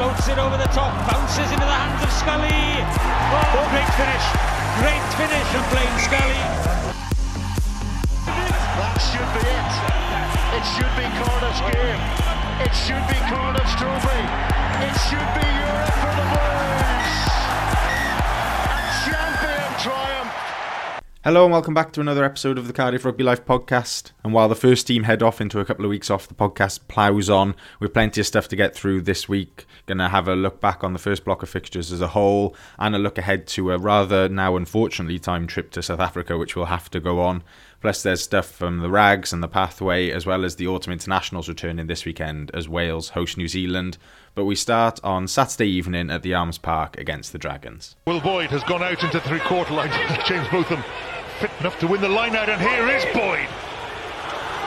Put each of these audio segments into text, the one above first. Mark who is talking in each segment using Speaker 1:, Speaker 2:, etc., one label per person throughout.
Speaker 1: floats it over the top, bounces into the hands of Scully. Oh, great finish. Great finish from Blaine Scully.
Speaker 2: That should be it. It should be Cardiff's game. It should be Cardiff's trophy. It should be Europe for the Blues.
Speaker 3: Hello and welcome back to another episode of the Cardiff Rugby Life podcast. And while the first team head off into a couple of weeks off, the podcast ploughs on with plenty of stuff to get through this week. Going to have a look back on the first block of fixtures as a whole and a look ahead to a rather now unfortunately timed trip to South Africa, which will have to go on. Plus, there's stuff from the Rags and the Pathway, as well as the Autumn Internationals returning this weekend as Wales host New Zealand. But we start on Saturday evening at the Arms Park against the Dragons.
Speaker 4: Will Boyd has gone out into three quarter line. James Botham fit enough to win the line out, and here is Boyd.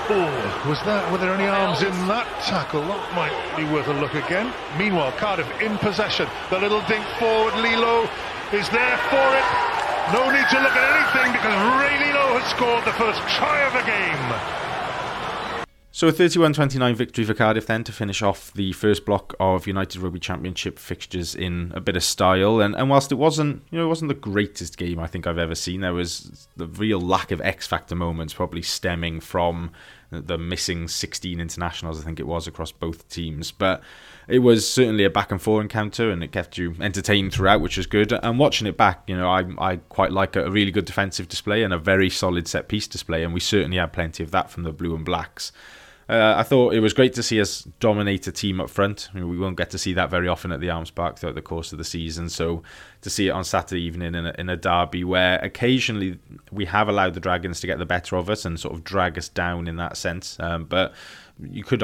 Speaker 4: Oh, was that? Were there any arms in that tackle? That might be worth a look again. Meanwhile, Cardiff in possession. The little dink forward. Lee-Lo is there for it. No need to look at anything because Rey Lee-Lo has scored the first try of the game.
Speaker 3: So a 31-29 victory for Cardiff then to finish off the first block of United Rugby Championship fixtures in a bit of style. And, and whilst it wasn't, you know, it wasn't the greatest game I think I've ever seen, there was the real lack of X factor moments probably stemming from the missing 16 internationals I think it was across both teams. But it was certainly a back and forth encounter, and it kept you entertained throughout, which was good. And watching it back, you know, I I quite like a, really good defensive display and a very solid set piece display, and we certainly had plenty of that from the blue and blacks. Uh, I thought it was great to see us dominate a team up front. I mean, we won't get to see that very often at the Arms Park throughout the course of the season. So to see it on Saturday evening in a, in a derby where occasionally we have allowed the Dragons to get the better of us and sort of drag us down in that sense. Um, but you could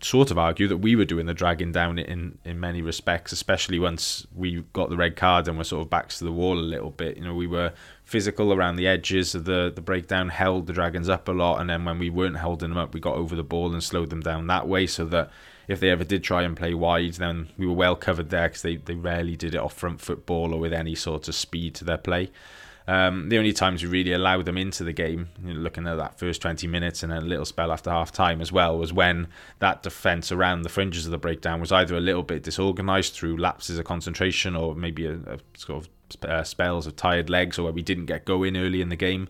Speaker 3: sort of argue that we were doing the dragging down in in many respects, especially once we got the red card and were sort of backs to the wall a little bit. You know, we were physical around the edges of the the breakdown, held the dragons up a lot, and then when we weren't holding them up, we got over the ball and slowed them down that way, so that if they ever did try and play wide, then we were well covered there because they, they rarely did it off front football or with any sort of speed to their play. Um, the only times we really allowed them into the game, you know, looking at that first 20 minutes and a little spell after half time as well, was when that defence around the fringes of the breakdown was either a little bit disorganised through lapses of concentration or maybe a, a sort of uh, spells of tired legs or where we didn't get going early in the game.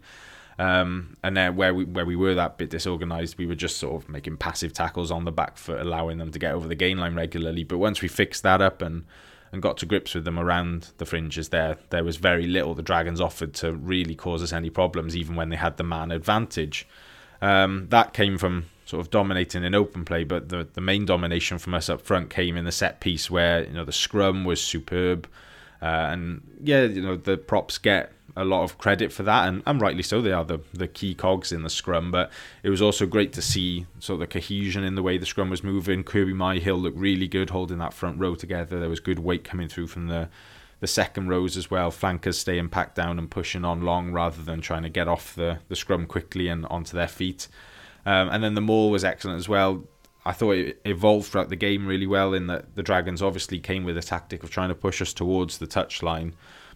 Speaker 3: Um, and then where we where we were that bit disorganised, we were just sort of making passive tackles on the back foot, allowing them to get over the gain line regularly. But once we fixed that up and and got to grips with them around the fringes there, there was very little the Dragons offered to really cause us any problems, even when they had the man advantage. Um, that came from sort of dominating in open play, but the, the main domination from us up front came in the set piece where you know the scrum was superb, uh, and yeah, you know the props get a lot of credit for that, and, and rightly so. They are the, the key cogs in the scrum, but it was also great to see sort of the cohesion in the way the scrum was moving. Kirby Myhill looked really good holding that front row together. There was good weight coming through from the the second rows as well. Flankers staying packed down and pushing on long rather than trying to get off the, the scrum quickly and onto their feet. Um, and then the maul was excellent as well. I thought it evolved throughout the game really well in that the Dragons obviously came with a tactic of trying to push us towards the touchline,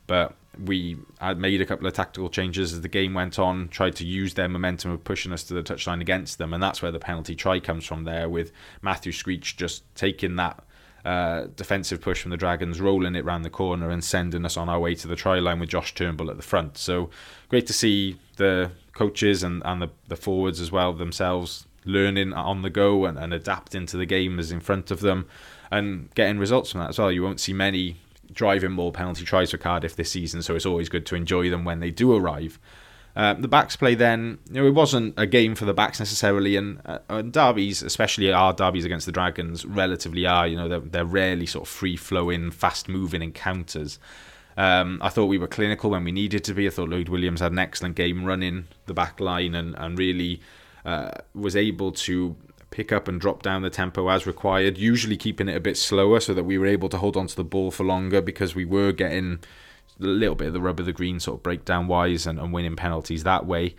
Speaker 3: but we had made a couple of tactical changes as the game went on, tried to use their momentum of pushing us to the touchline against them, and that's where the penalty try comes from there, with Matthew Screech just taking that uh, defensive push from the Dragons, rolling it round the corner and sending us on our way to the try line with Josh Turnbull at the front. So great to see the coaches and, and the, the forwards as well themselves learning on the go and, and adapting to the game as in front of them and getting results from that as well. You won't see many driving more penalty tries for Cardiff this season, so it's always good to enjoy them when they do arrive. Uh, the backs play then, you know, it wasn't a game for the backs necessarily, and, uh, and derbies, especially our derbies against the Dragons, relatively are. You know, they're, they're rarely sort of free flowing, fast moving encounters. Um, I thought we were clinical when we needed to be. I thought Lloyd Williams had an excellent game running the back line and, and really uh, was able to pick up and drop down the tempo as required, usually keeping it a bit slower so that we were able to hold on to the ball for longer because we were getting a little bit of the rub of the green sort of breakdown wise and, and winning penalties that way.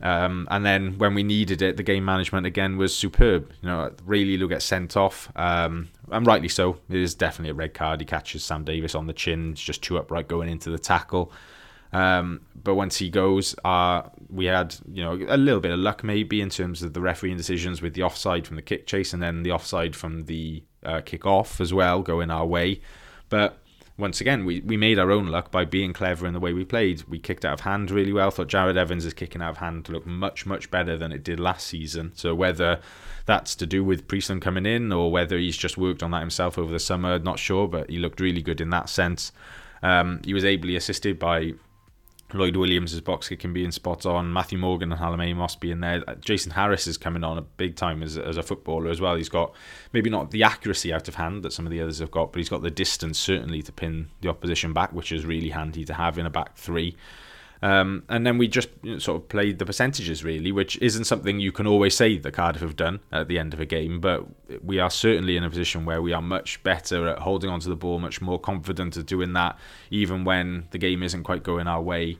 Speaker 3: Um, and then when we needed it, the game management again was superb. You know, really look at sent off, um, and rightly so. It is definitely a red card. He catches Sam Davies on the chin. It's just too upright going into the tackle. Um, but once he goes, uh, we had you know a little bit of luck maybe in terms of the refereeing decisions with the offside from the kick chase and then the offside from the uh, kick off as well, going our way. But once again, we, we made our own luck by being clever in the way we played. We kicked out of hand really well. Thought Jarrod Evans' is kicking out of hand looked much, much better than it did last season. So whether that's to do with Priestland coming in or whether he's just worked on that himself over the summer, not sure, but he looked really good in that sense. Um, he was ably assisted by Lloyd Williams' box kicking being spot on, Matthew Morgan and Hallam Amos being there. Jason Harris is coming on a big time as, as a footballer as well. He's got maybe not the accuracy out of hand that some of the others have got, but he's got the distance certainly to pin the opposition back, which is really handy to have in a back three. Um, and then we just you know, sort of played the percentages really, which isn't something you can always say that Cardiff have done at the end of a game. But we are certainly in a position where we are much better at holding onto the ball, much more confident at doing that, even when the game isn't quite going our way.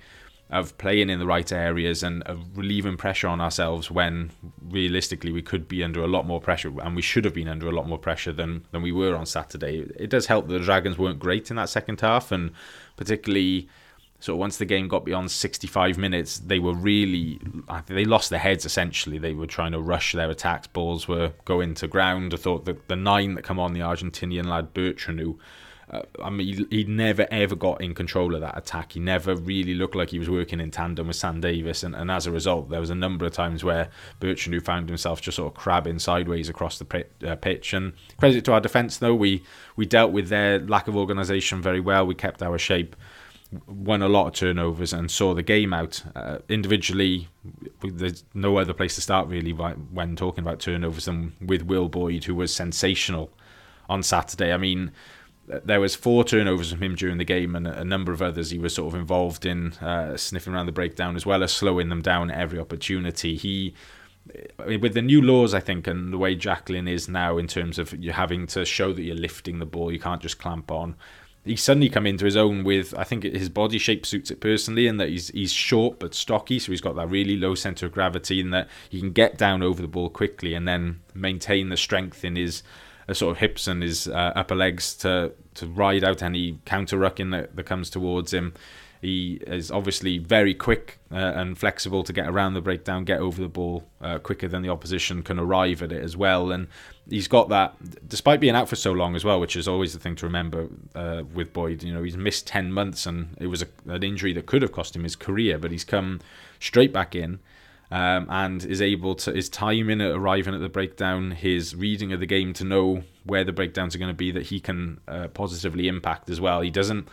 Speaker 3: Of playing in the right areas and of relieving pressure on ourselves when realistically we could be under a lot more pressure and we should have been under a lot more pressure than, than we were on Saturday. It does help that the Dragons weren't great in that second half and particularly so once the game got beyond 65 minutes, they were really they lost their heads essentially. They were trying to rush their attacks. Balls were going to ground. I thought that the nine that come on the Argentinian lad Bertranou, who uh, I mean, he, he, never ever got in control of that attack. He never really looked like he was working in tandem with Sam Davies, and, and as a result, there was a number of times where Bertranou who found himself just sort of crabbing sideways across the pit, uh, pitch. And credit to our defence, though, we we dealt with their lack of organisation very well. We kept our shape won a lot of turnovers and saw the game out. Uh, individually, there's no other place to start really when talking about turnovers than with Will Boyd, who was sensational on Saturday. I mean, there was four turnovers from him during the game and a number of others he was sort of involved in uh, sniffing around the breakdown as well as slowing them down every opportunity. He with the new laws, I think, and the way jackaling is now in terms of you having to show that you're lifting the ball, you can't just clamp on he's suddenly come into his own with I think his body shape suits it personally and that he's he's short but stocky so he's got that really low center of gravity and that he can get down over the ball quickly and then maintain the strength in his uh, sort of hips and his uh, upper legs to to ride out any counter rucking that, that comes towards him he is obviously very quick uh, and flexible to get around the breakdown, get over the ball uh, quicker than the opposition can arrive at it as well. And he's got that, despite being out for so long as well, which is always the thing to remember uh, with Boyd. You know, he's missed 10 months and it was a, an injury that could have cost him his career, but he's come straight back in. Um, and is able to his timing at arriving at the breakdown, his reading of the game to know where the breakdowns are going to be that he can uh, positively impact as well. He doesn't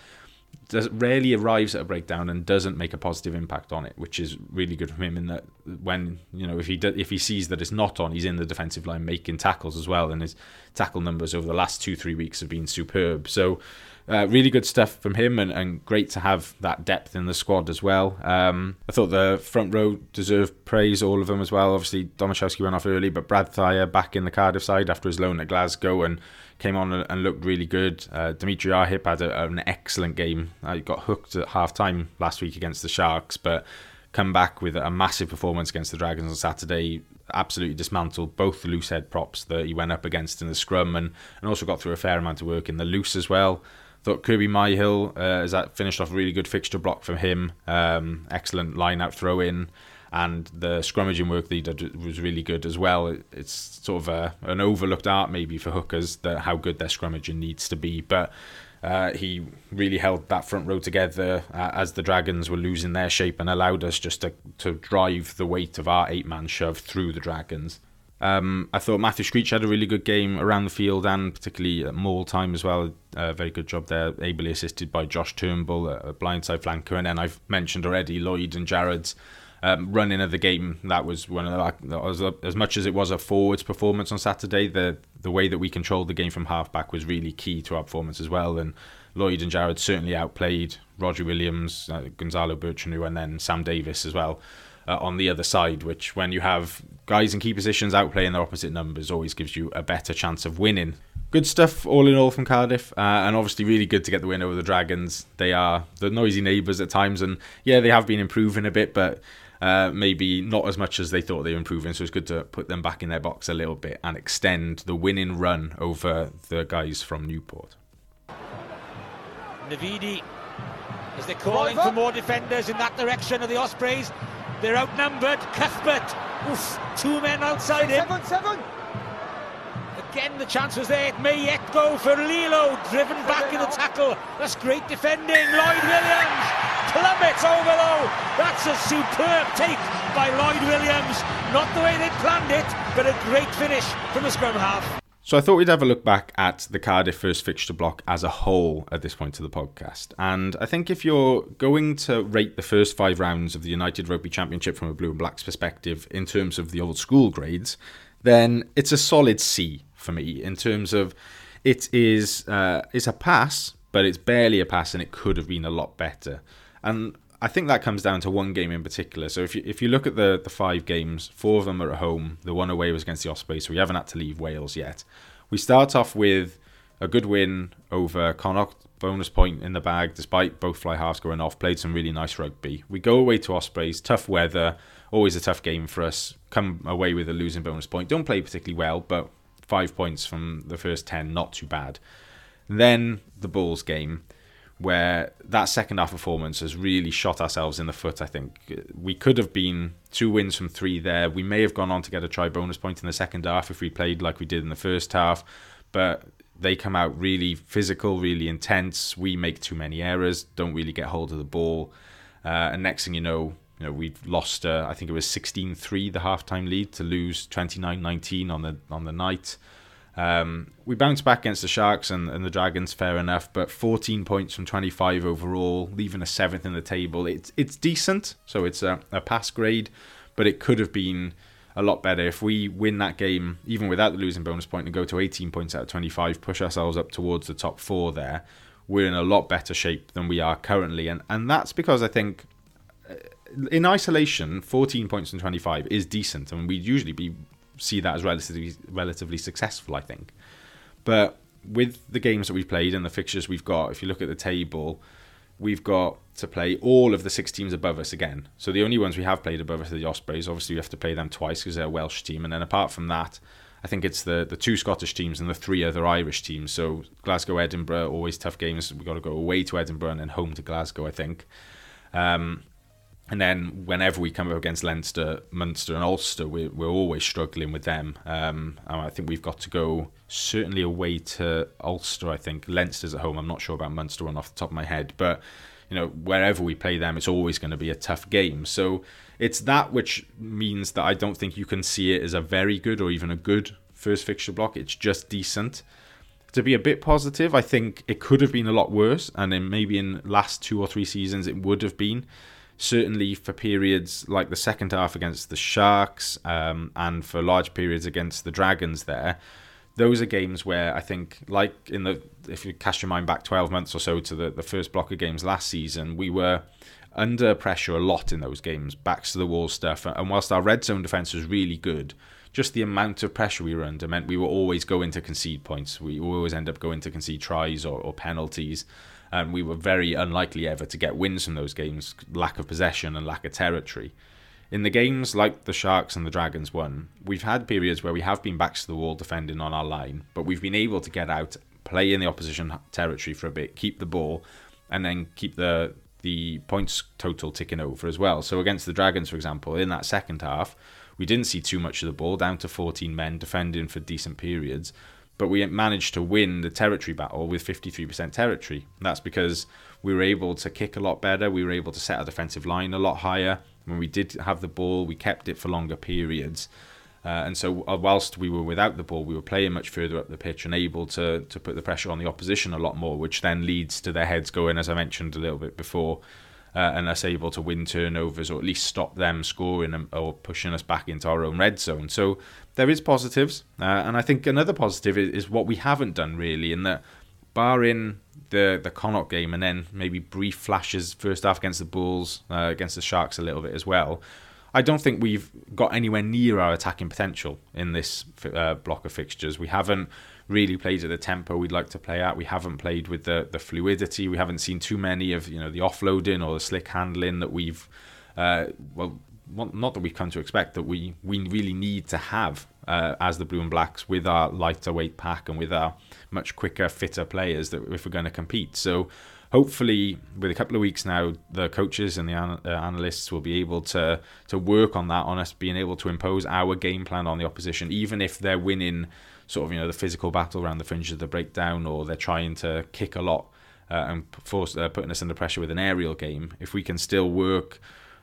Speaker 3: does, rarely arrives at a breakdown and doesn't make a positive impact on it, which is really good from him. In that when you know if he do, if he sees that it's not on, he's in the defensive line making tackles as well, and his tackle numbers over the last two three weeks have been superb. So. Uh, really good stuff from him, and, and great to have that depth in the squad as well. Um, I thought the front row deserved praise, all of them as well. Obviously, Domachowski went off early, but Brad Thyer back in the Cardiff side after his loan at Glasgow, and came on and looked really good. Uh, Dimitri Arhip had a, an excellent game. Uh, he got hooked at half time last week against the Sharks, but come back with a massive performance against the Dragons on Saturday. Absolutely dismantled both the loose head props that he went up against in the scrum and, and also got through a fair amount of work in the loose as well. Thought Kirby Myhill uh, has that finished off a really good fixture block from him. Um, excellent line out throw in and the scrummaging work that he did was really good as well. It's sort of a, an overlooked art maybe for hookers that how good their scrummaging needs to be, but. Uh, he really held that front row together uh, as the Dragons were losing their shape and allowed us just to, to drive the weight of our eight man shove through the Dragons. Um, I thought Matthew Screech had a really good game around the field and particularly at maul time as well. A very good job there, ably assisted by Josh Turnbull, a blindside flanker. And then I've mentioned already Lloyd and Jarrod's um, running of the game. That was one of the, was a, as much as it was a forwards performance on Saturday. The the way that we controlled the game from halfback was really key to our performance as well. And Lloyd and Jarrod certainly outplayed Rhodri Williams, uh, Gonzalo Bertranou, and then Sam Davies as well. Uh, on the other side, which when you have guys in key positions outplaying their opposite numbers, always gives you a better chance of winning. Good stuff, all in all, from Cardiff, uh, and obviously really good to get the win over the Dragons. They are the noisy neighbours at times, and yeah, they have been improving a bit, but uh, maybe not as much as they thought they were improving. So it's good to put them back in their box a little bit and extend the winning run over the guys from Newport.
Speaker 1: Navidi, is they calling for more defenders in that direction of the Ospreys? They're outnumbered. Cuthbert, oof, two men outside him.
Speaker 5: Seven, seven.
Speaker 1: Again, the chance was there. It may yet go for Lee-Lo, driven back in the tackle. That's great defending. Lloyd Williams plummets over though. That's a superb take by Lloyd Williams. Not the way they planned it, but a great finish from the scrum half.
Speaker 3: So I thought we'd have a look back at the Cardiff first fixture block as a whole at this point of the podcast. And I think if you're going to rate the first five rounds of the United Rugby Championship from a blue and black's perspective in terms of the old school grades, then it's a solid C for me in terms of it is uh, it's a pass, but it's barely a pass and it could have been a lot better. And I think that comes down to one game in particular. So if you if you look at the the five games, four of them are at home. The one away was against the Ospreys, so we haven't had to leave Wales yet. We start off with a good win over Connacht, bonus point in the bag, despite both fly halves going off. Played some really nice rugby. We go away to Ospreys, tough weather, always a tough game for us. Come away with a losing bonus point. Don't play particularly well, but five points from the first ten, not too bad. Then the Bulls game where that second half performance has really shot ourselves in the foot. I think we could have been two wins from three there. We may have gone on to get a try bonus point in the second half if we played like we did in the first half, but they come out really physical, really intense. We make too many errors, don't really get hold of the ball, uh, and next thing you know. You know, we've lost. Uh, I think it was 16-3 the halftime lead to lose 29-19 on the on the night. Um, we bounced back against the Sharks and, and, the Dragons, fair enough, but 14 points from 25 overall, leaving a seventh in the table. It's it's decent, so it's a, a pass grade, but it could have been a lot better if we win that game, even without the losing bonus point, and go to 18 points out of 25, push ourselves up towards the top four there. We're in a lot better shape than we are currently, and and that's because I think. Uh, in isolation, 14 points from 25 is decent, and we'd usually be see that as relatively relatively successful, I think. But with the games that we've played and the fixtures we've got, if you look at the table, we've got to play all of the six teams above us again. So the only ones we have played above us are the Ospreys. Obviously, we have to play them twice because they're a Welsh team, and then apart from that, I think it's the the two Scottish teams and the three other Irish teams. So Glasgow, Edinburgh, always tough games. We've got to go away to Edinburgh and then home to Glasgow, I think. Um, and then whenever we come up against Leinster, Munster, and Ulster, we're, we're always struggling with them. Um, I think we've got to go certainly away to Ulster. I think Leinster's at home. I'm not sure about Munster one off the top of my head, but you know wherever we play them, it's always going to be a tough game. So it's that which means that I don't think you can see it as a very good or even a good first fixture block. It's just decent. To be a bit positive, I think it could have been a lot worse, and then maybe in last two or three seasons it would have been certainly for periods like the second half against the Sharks um, and for large periods against the Dragons there, those are games where I think, like in the, if you cast your mind back 12 months or so to the, the first block of games last season, we were under pressure a lot in those games, backs to the wall stuff. And whilst our red zone defence was really good, just the amount of pressure we were under meant we were always going to concede points. We always end up going to concede tries or, or penalties and we were very unlikely ever to get wins from those games, lack of possession and lack of territory. In the games like the Sharks and the Dragons won, we've had periods where we have been backs to the wall defending on our line, but we've been able to get out, play in the opposition territory for a bit, keep the ball, and then keep the the points total ticking over as well. So against the Dragons, for example, in that second half, we didn't see too much of the ball, down to 14 men defending for decent periods, but we managed to win the territory battle with 53% territory. That's because we were able to kick a lot better, we were able to set our defensive line a lot higher. When we did have the ball, we kept it for longer periods. Uh, and so, uh, whilst we were without the ball, we were playing much further up the pitch and able to to put the pressure on the opposition a lot more, which then leads to their heads going, as I mentioned a little bit before, uh, and us able to win turnovers or at least stop them scoring or pushing us back into our own red zone. So there is positives, uh, and I think another positive is, is, what we haven't done really, in that barring the the Connacht game and then maybe brief flashes first half against the Bulls, uh, against the Sharks a little bit as well. I don't think we've got anywhere near our attacking potential in this uh, block of fixtures. We haven't really played at the tempo we'd like to play at. We haven't played with the the fluidity. We haven't seen too many of you know the offloading or the slick handling that we've uh, well not that we've come to expect that we we really need to have uh, as the blue and blacks with our lighter weight pack and with our much quicker fitter players that if we're going to compete so hopefully with a couple of weeks now the coaches and the uh, analysts will be able to to work on that on us being able to impose our game plan on the opposition even if they're winning sort of you know the physical battle around the fringes of the breakdown, or they're trying to kick a lot uh, and force uh, putting us under pressure with an aerial game. If we can still work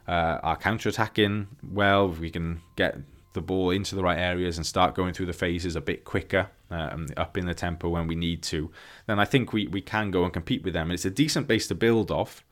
Speaker 3: uh, our counter attacking well, if we can get the ball into the right areas and start going through the phases a bit quicker, um, up in the tempo when we need to, then I think we, we can go and compete with them. It's a decent base to build off,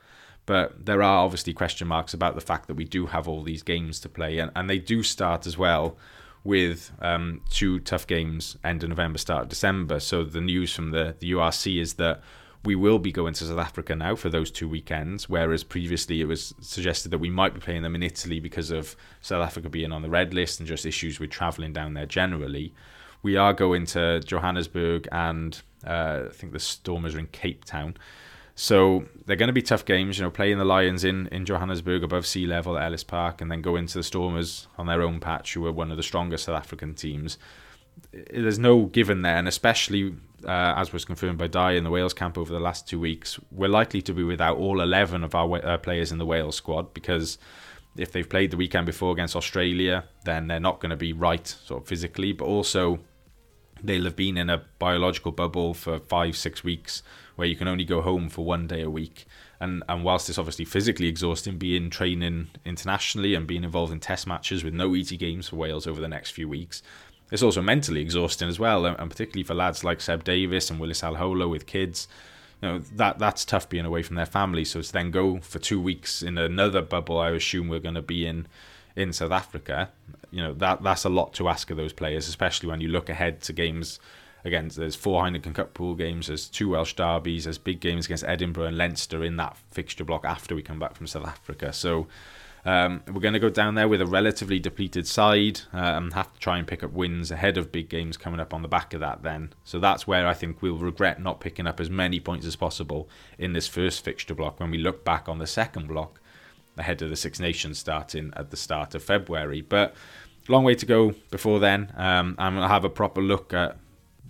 Speaker 3: but there are obviously question marks about the fact that we do have all these games to play, and, and they do start as well with um, two tough games end of November, start of December. So the news from the, the URC is that we will be going to South Africa now for those two weekends, whereas previously it was suggested that we might be playing them in Italy because of South Africa being on the red list and just issues with travelling down there generally. We are going to Johannesburg and uh, I think the Stormers are in Cape Town. So they're going to be tough games, you know, playing the Lions in, in Johannesburg above sea level at Ellis Park and then go into the Stormers on their own patch, who are one of the strongest South African teams. There's no given there, and especially uh, as was confirmed by Dai in the Wales camp over the last two weeks, we're likely to be without all 11 of our uh, players in the Wales squad because if they've played the weekend before against Australia, then they're not going to be right sort of physically, but also they'll have been in a biological bubble for five, six weeks where you can only go home for one day a week. And, and whilst it's obviously physically exhausting, being training internationally and being involved in test matches with no easy games for Wales over the next few weeks, it's also mentally exhausting as well, and particularly for lads like Seb Davies and Willis Halaholo with kids. You know that that's tough being away from their family. So to then go for two weeks in another bubble, I assume we're going to be in in South Africa. You know that that's a lot to ask of those players, especially when you look ahead to games. Again, there's four Heineken Cup pool games, there's two Welsh derbies, there's big games against Edinburgh and Leinster in that fixture block after we come back from South Africa. So um, we're going to go down there with a relatively depleted side and have to try and pick up wins ahead of big games coming up on the back of that then. So that's where I think we'll regret not picking up as many points as possible in this first fixture block when we look back on the second block ahead of the Six Nations starting at the start of February. But long way to go before then. Um, I'm going to have a proper look at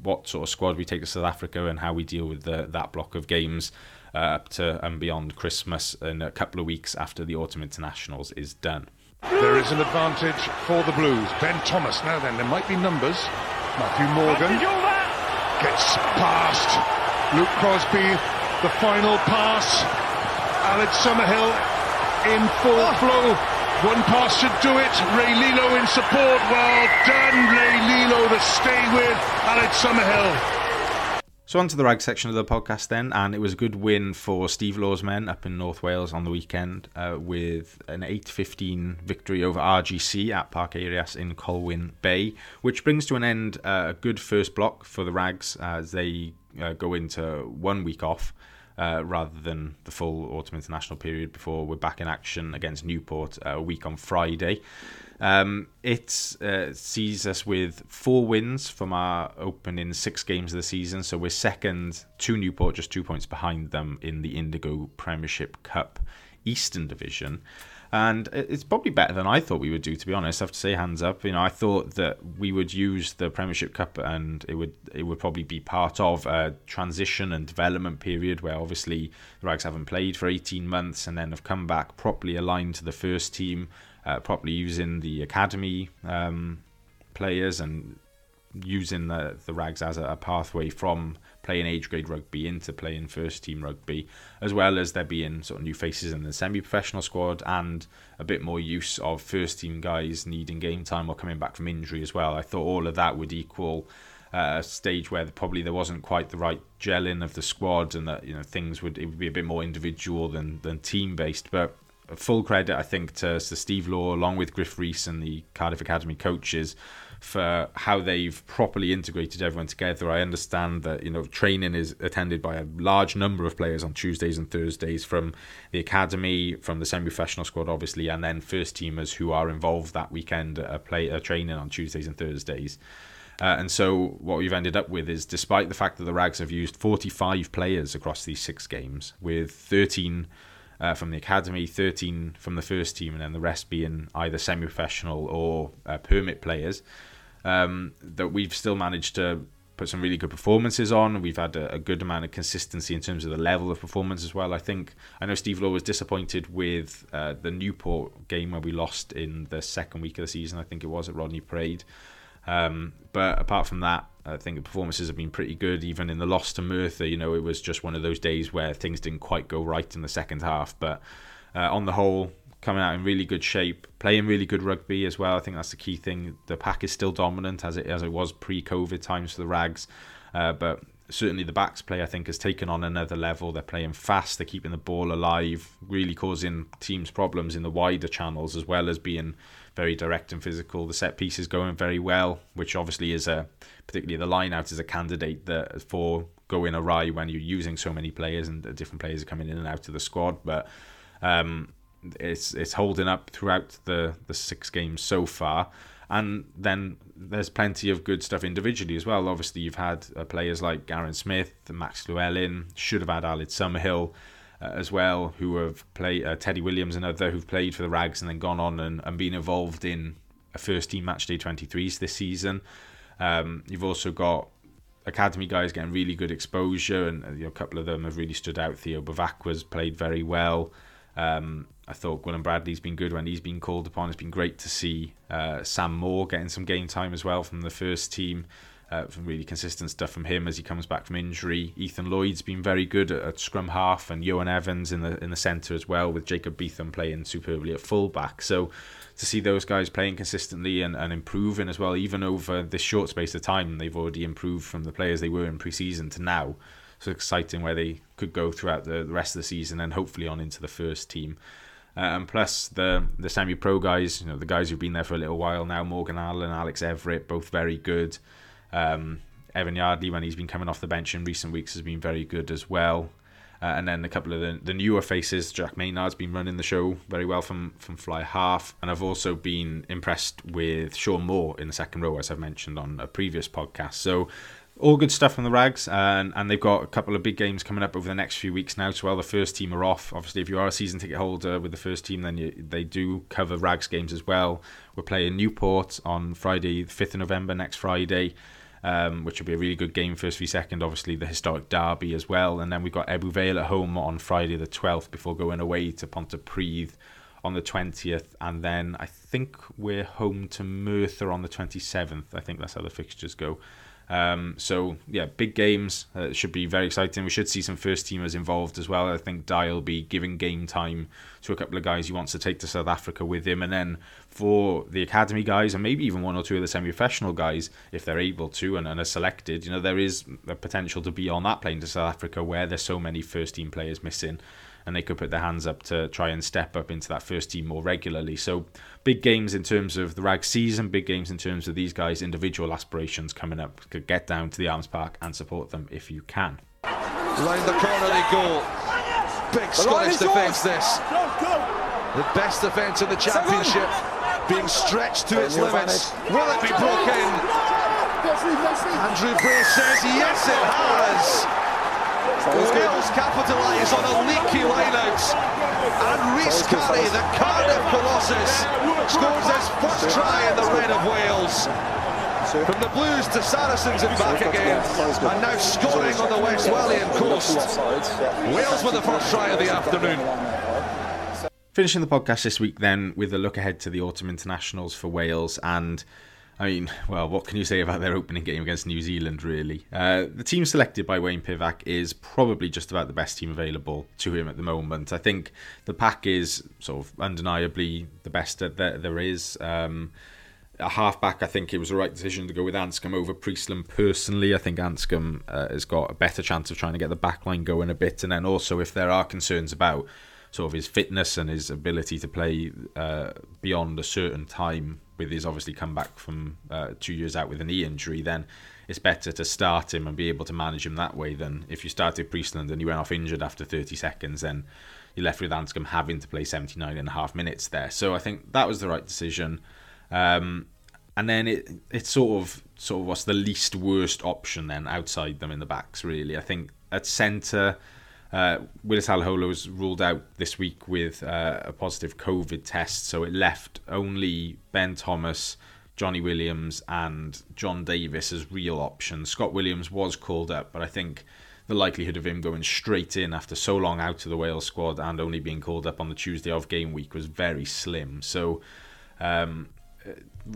Speaker 3: what sort of squad we take to South Africa and how we deal with the, that block of games uh, up to and beyond Christmas in a couple of weeks after the autumn internationals is done.
Speaker 4: There is an advantage for the Blues. Ben Thomas. Now then, there might be numbers. Matthew Morgan gets past Luke Crosby. The final pass. Aled Summerhill in full oh. flow. One pass should do it. Rey Lee-Lo in support. Well done, Rey Lee-Lo to stay with Aled Summerhill.
Speaker 3: So on to the rag section of the podcast then, and it was a good win for Steve Law's men up in North Wales on the weekend uh, with an 8-15 victory over RGC at Park Eirias in Colwyn Bay, which brings to an end uh, a good first block for the Rags as they uh, go into one week off. Uh, rather than the full autumn international period before we're back in action against Newport uh, a week on Friday. Um, it uh, sees us with four wins from our opening six games of the season. So we're second to Newport, just two points behind them in the Indigo Premiership Cup Eastern Division. And it's probably better than I thought we would do, to be honest. I have to say, hands up. You know, I thought that we would use the Premiership Cup, and it would it would probably be part of a transition and development period where obviously the Rags haven't played for 18 months, and then have come back properly aligned to the first team uh, properly using the academy um, players and using the the rags as a, a, pathway from playing age grade rugby into playing first team rugby, as well as there being sort of new faces in the semi professional squad and a bit more use of first team guys needing game time or coming back from injury as well. I thought all of that would equal uh, a stage where probably there wasn't quite the right gelling of the squad and that you know things would it would be a bit more individual than than team based, but full credit, I think, to, Steve Law, along with Griff Rhys and the Cardiff Academy coaches, for how they've properly integrated everyone together. I understand that you know training is attended by a large number of players on Tuesdays and Thursdays from the academy, from the semi-professional squad, obviously, and then first teamers who are involved that weekend at play uh, training on Tuesdays and Thursdays. Uh, and so what we've ended up with is, despite the fact that the Rags have used 45 players across these six games, with 13 uh, from the academy, 13 from the first team, and then the rest being either semi professional or uh, permit players. Um, that we've still managed to put some really good performances on. We've had a, a, good amount of consistency in terms of the level of performance as well. I think I know Steve Law was disappointed with uh, the Newport game where we lost in the second week of the season. I think it was at Rodney Parade. Um, but apart from that, I think the performances have been pretty good. Even in the loss to Merthyr, you know, it was just one of those days where things didn't quite go right in the second half. But uh, on the whole, coming out in really good shape, playing really good rugby as well. I think that's the key thing. The pack is still dominant as it as it was pre-COVID times for the Rags, uh, but certainly the backs play I think has taken on another level. They're playing fast, they're keeping the ball alive, really causing teams problems in the wider channels as well as being very direct and physical. The set piece is going very well, which obviously is a particularly the line out is a candidate that for going awry when you're using so many players and different players are coming in and out of the squad. But um, it's it's holding up throughout the the six games so far. And then there's plenty of good stuff individually as well. Obviously, you've had uh, players like Aaron Smith, Max Llewellyn, should have had Aled Summerhill uh, as well, who have played, uh, Teddy Williams, another who've played for the Rags and then gone on and, and been involved in a first team match day 23s this season. Um, you've also got academy guys getting really good exposure, and uh, you know, a couple of them have really stood out. Theo was played very well. Um, I thought Gwilym Bradley's been good when he's been called upon. It's been great to see uh, Sam Moore getting some game time as well from the first team. Uh, really consistent stuff from him as he comes back from injury. Ethan Lloyd's been very good at, at scrum half, and Ioan Evans in the in the centre as well, with Jacob Beetham playing superbly at fullback. So to see those guys playing consistently and, and improving as well, even over this short space of time, they've already improved from the players they were in pre-season to now. So exciting where they could go throughout the, rest of the season and hopefully on into the first team. Uh, and plus the the semi-pro guys, you know, the guys who've been there for a little while now, Morgan Allen, Alex Everett, both very good. Um, Evan Yardley, when he's been coming off the bench in recent weeks, has been very good as well. Uh, and then a couple of the, the newer faces, Jack Maynard's been running the show very well from, from fly half. And I've also been impressed with Sean Moore in the second row, as I've mentioned on a previous podcast. So all good stuff from the Rags, and and they've got a couple of big games coming up over the next few weeks now. So while the first team are off, obviously if you are a season ticket holder with the first team, then you, they do cover Rags games as well. We're playing Newport on Friday, the fifth of November, next Friday. Um, which will be a really good game, first v second. Obviously, the historic derby as well, and then we've got Ebbw Vale at home on Friday the twelfth before going away to Pontypridd on the 20th, and then I think we're home to Merthyr on the 27th. I think that's how the fixtures go. Um, so yeah, big games uh, should be very exciting. We should see some first teamers involved as well. I think Dai will be giving game time to a couple of guys he wants to take to South Africa with him, and then for the academy guys and maybe even one or two of the semi-professional guys, if they're able to and, and are selected, you know there is a potential to be on that plane to South Africa where there's so many first team players missing and they could put their hands up to try and step up into that first team more regularly. So big games in terms of the rag season, big games in terms of these guys' individual aspirations coming up. Could get down to the Arms Park and support them if you can.
Speaker 5: Round the corner they go. Big Scottish defence this. The best defence in the championship being stretched to its limits. Will it be broken? Andrew Brace says yes it has. Wales capitalise on a leaky lineout. And Rhys Carré, the Cardiff Colossus, scores his first try in the Red of Wales. From the Blues to Saracens and back again. And now scoring on the West Walian coast. Wales with the first try of the afternoon.
Speaker 3: Finishing the podcast this week then with a look ahead to the autumn internationals for Wales and I mean, well, what can you say about their opening game against New Zealand, really? Uh, the team selected by Wayne Pivac is probably just about the best team available to him at the moment. I think the pack is sort of undeniably the best that there is. Um, a halfback, I think it was the right decision to go with Anscombe over Priestland personally. I think Anscombe uh, has got a better chance of trying to get the back line going a bit. And then also, if there are concerns about sort of his fitness and his ability to play uh, beyond a certain time with his obviously come back from uh, two years out with a knee injury, then it's better to start him and be able to manage him that way than if you started Priestland and he went off injured after 30 seconds, then you're left with Anscombe having to play 79 and a half minutes there. So I think that was the right decision. Um, and then it it's sort of sort of what's the least worst option then outside them in the backs really. I think at centre uh, Willis Halaholo was ruled out this week with uh, a positive COVID test, so it left only Ben Thomas, Johnny Williams, and John Davies as real options. Scott Williams was called up, but I think the likelihood of him going straight in after so long out of the Wales squad and only being called up on the Tuesday of game week was very slim. So um,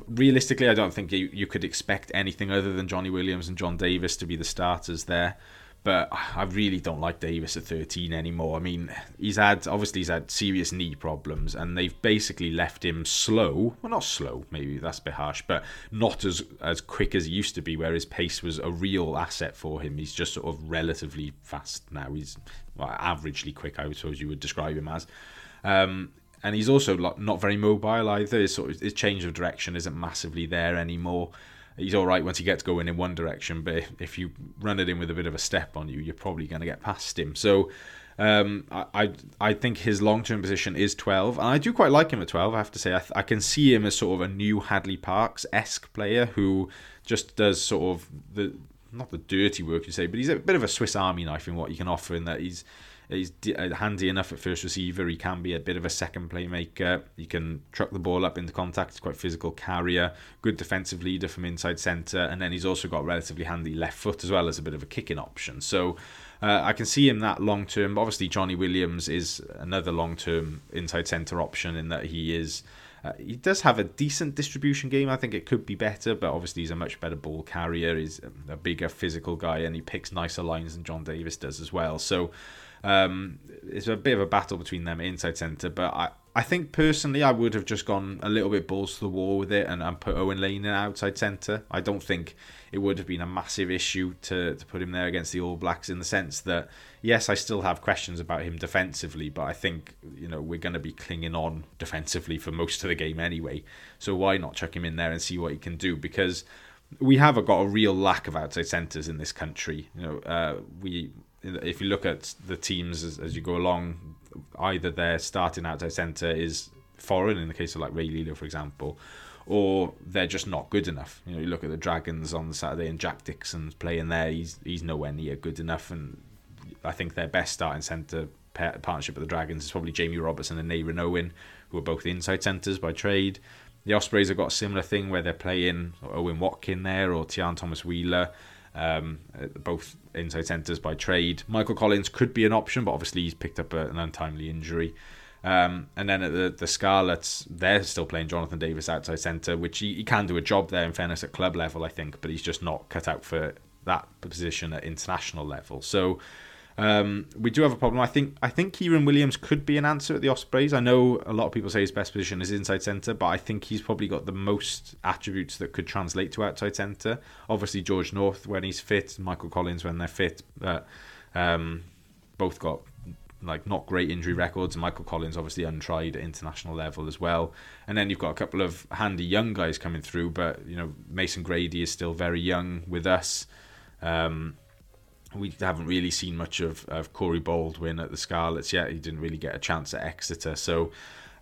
Speaker 3: realistically, I don't think you, you could expect anything other than Johnny Williams and John Davies to be the starters there. But I really don't like Davies at 13 anymore. I mean, he's had obviously he's had serious knee problems, and they've basically left him slow. Well, not slow, maybe that's a bit harsh, but not as as quick as he used to be, where his pace was a real asset for him. He's just sort of relatively fast now. He's well, averagely quick, I suppose you would describe him as. Um, and he's also not very mobile either. His sort of his change of direction isn't massively there anymore. He's all right once he gets going in one direction, but if you run it in with a bit of a step on you, you're probably going to get past him. So um, I, I think his long term position is 12, and I do quite like him at 12. I have to say, I, I can see him as sort of a new Hadleigh Parkes esque player who just does sort of the not the dirty work you say, but he's a bit of a Swiss Army knife in what he can offer in that he's He's uh, handy enough at first receiver. He can be a bit of a second playmaker. He can truck the ball up into contact. He's quite physical carrier, good defensive leader from inside centre, and then he's also got relatively handy left foot as well as a bit of a kicking option. So uh, I can see him that long term. Obviously, Johnny Williams is another long term inside centre option in that he is. Uh, he does have a decent distribution game. I think it could be better, but obviously he's a much better ball carrier. He's a bigger physical guy, and he picks nicer lines than John Davies does as well. So um, it's a bit of a battle between them inside centre, but I, I think personally I would have just gone a little bit balls to the wall with it and, and put Owen Lane in outside centre. I don't think it would have been a massive issue to, to put him there against the All Blacks in the sense that, yes, I still have questions about him defensively, but I think, you know, we're going to be clinging on defensively for most of the game anyway. So why not chuck him in there and see what he can do? Because we have got a real lack of outside centres in this country. You know, uh, we if you look at the teams as, as you go along, either their starting outside centre is foreign, in the case of like Rey Lee-Lo, for example, or they're just not good enough. You know, you look at the Dragons on the Saturday and Jack Dixon's playing there, he's he's nowhere near good enough, and I think their best starting centre partnership with the Dragons is probably Jamie Robertson and Nate Owen, who are both inside centres by trade. The Ospreys have got a similar thing where they're playing Owen Watkin there or Tiaan Thomas Wheeler um, both inside centres by trade. Michael Collins could be an option, but obviously he's picked up a, an untimely injury. Um, and then at the, the Scarlets, they're still playing Jonathan Davies outside centre, which he, he can do a job there in fairness at club level, I think, but he's just not cut out for that position at international level. So um, we do have a problem. I think I think Keiran Williams could be an answer at the Ospreys. I know a lot of people say his best position is inside centre, but I think he's probably got the most attributes that could translate to outside centre. Obviously, George North when he's fit, Michael Collins when they're fit, but um, both got like not great injury records. Michael Collins obviously untried at international level as well. And then you've got a couple of handy young guys coming through, but you know Mason Grady is still very young with us. Um, we haven't really seen much of, of Corey Baldwin at the Scarlets yet. He didn't really get a chance at Exeter, so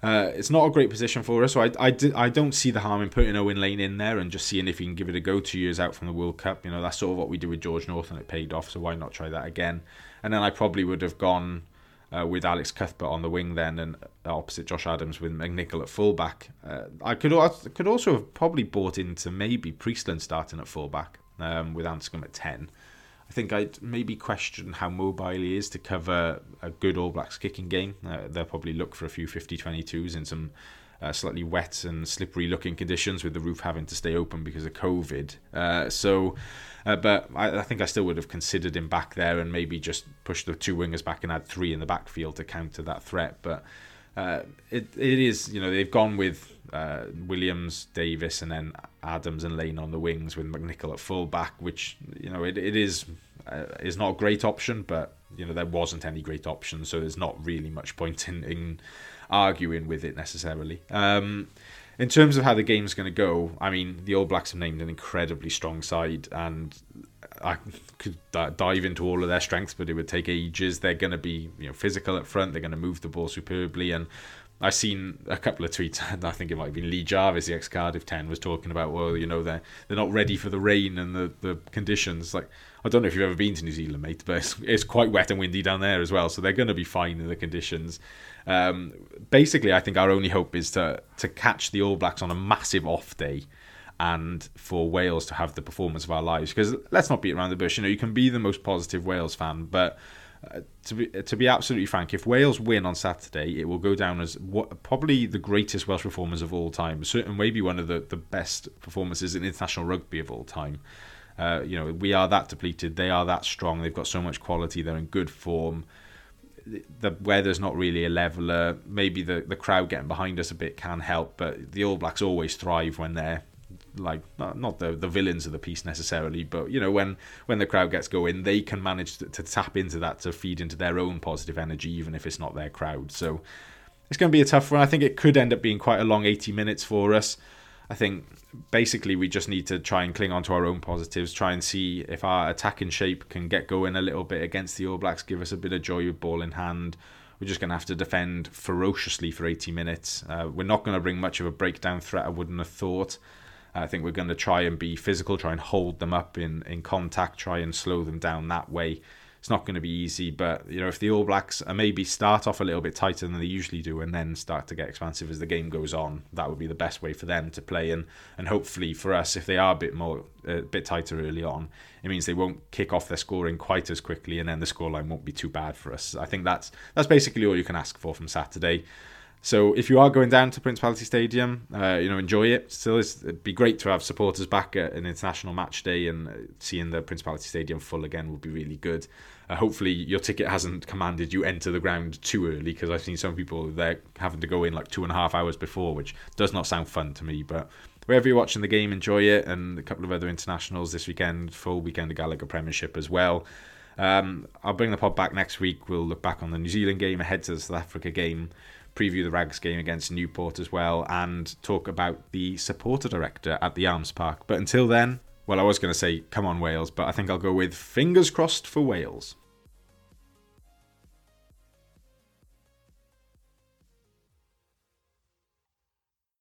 Speaker 3: uh, it's not a great position for us. So I, I, I don't see the harm in putting Owen Lane in there and just seeing if he can give it a go two years out from the World Cup. You know, that's sort of what we did with George North and it paid off, so why not try that again? And then I probably would have gone uh, with Alex Cuthbert on the wing then and opposite Josh Adams with McNicholl at fullback. Uh, I could, could also have probably bought into maybe Priestland starting at fullback um, with Anscombe at 10. I think I'd maybe question how mobile he is to cover a good All Blacks kicking game. Uh, they'll probably look for a few 50 22s in some uh, slightly wet and slippery looking conditions with the roof having to stay open because of COVID. Uh, so, uh, but I, I, think I still would have considered him back there and maybe just push the two wingers back and add three in the backfield to counter that threat. But uh, it it is you know they've gone with uh, Williams, Davies, and then Adams and Lane on the wings with McNicholl at full back, which you know it, it is uh, is not a great option, but you know there wasn't any great option, so there's not really much point in, in arguing with it necessarily. Um, in terms of how the game's going to go, I mean the All Blacks have named an incredibly strong side, and I could dive into all of their strengths, but it would take ages. They're going to be you know physical up front. They're going to move the ball superbly, and I've seen a couple of tweets, and I think it might have been Lee Jarvis, the ex Cardiff 10, was talking about, well, you know, they're, they're not ready for the rain and the, the conditions. Like, I don't know if you've ever been to New Zealand, mate, but it's, it's quite wet and windy down there as well, so they're going to be fine in the conditions. Um, basically, I think our only hope is to, to catch the All Blacks on a massive off day and for Wales to have the performance of our lives. Because let's not beat around the bush, you know, you can be the most positive Wales fan, but uh, to be to be absolutely frank, if Wales win on Saturday, it will go down as what, probably the greatest Welsh performers of all time. Certainly, maybe one of the, the best performances in international rugby of all time. Uh, you know, we are that depleted. They are that strong. They've got so much quality. They're in good form. The weather's not really a leveler. Maybe the, the crowd getting behind us a bit can help, but the All Blacks always thrive when they're like not, not the the villains of the piece necessarily, but you know when when the crowd gets going, they can manage to, to tap into that to feed into their own positive energy, even if it's not their crowd. So it's going to be a tough one. I think it could end up being quite a long 80 minutes for us. I think basically we just need to try and cling on to our own positives, try and see if our attacking shape can get going a little bit against the All Blacks, give us a bit of joy with ball in hand. We're just going to have to defend ferociously for 80 minutes. Uh, we're not going to bring much of a breakdown threat, I wouldn't have thought. I think we're going to try and be physical, try and hold them up in, in contact, try and slow them down that way. It's not going to be easy, but you know if the All Blacks maybe start off a little bit tighter than they usually do, and then start to get expansive as the game goes on, that would be the best way for them to play. And and hopefully for us, if they are a bit more a bit tighter early on, it means they won't kick off their scoring quite as quickly, and then the scoreline won't be too bad for us. I think that's that's basically all you can ask for from Saturday. So if you are going down to Principality Stadium, uh, you know enjoy it. Still, it'd be great to have supporters back at an international match day and uh, seeing the Principality Stadium full again would be really good. Uh, hopefully, your ticket hasn't commanded you enter the ground too early because I've seen some people there having to go in like two and a half hours before, which does not sound fun to me. But wherever you're watching the game, enjoy it. And a couple of other internationals this weekend, full weekend of Gallagher Premiership as well. Um, I'll bring the pod back next week. We'll look back on the New Zealand game ahead to the South Africa game preview the Rags game against Newport as well, and talk about the supporter director at the Arms Park. But until then, well, I was going to say, come on, Wales, but I think I'll go with fingers crossed for Wales.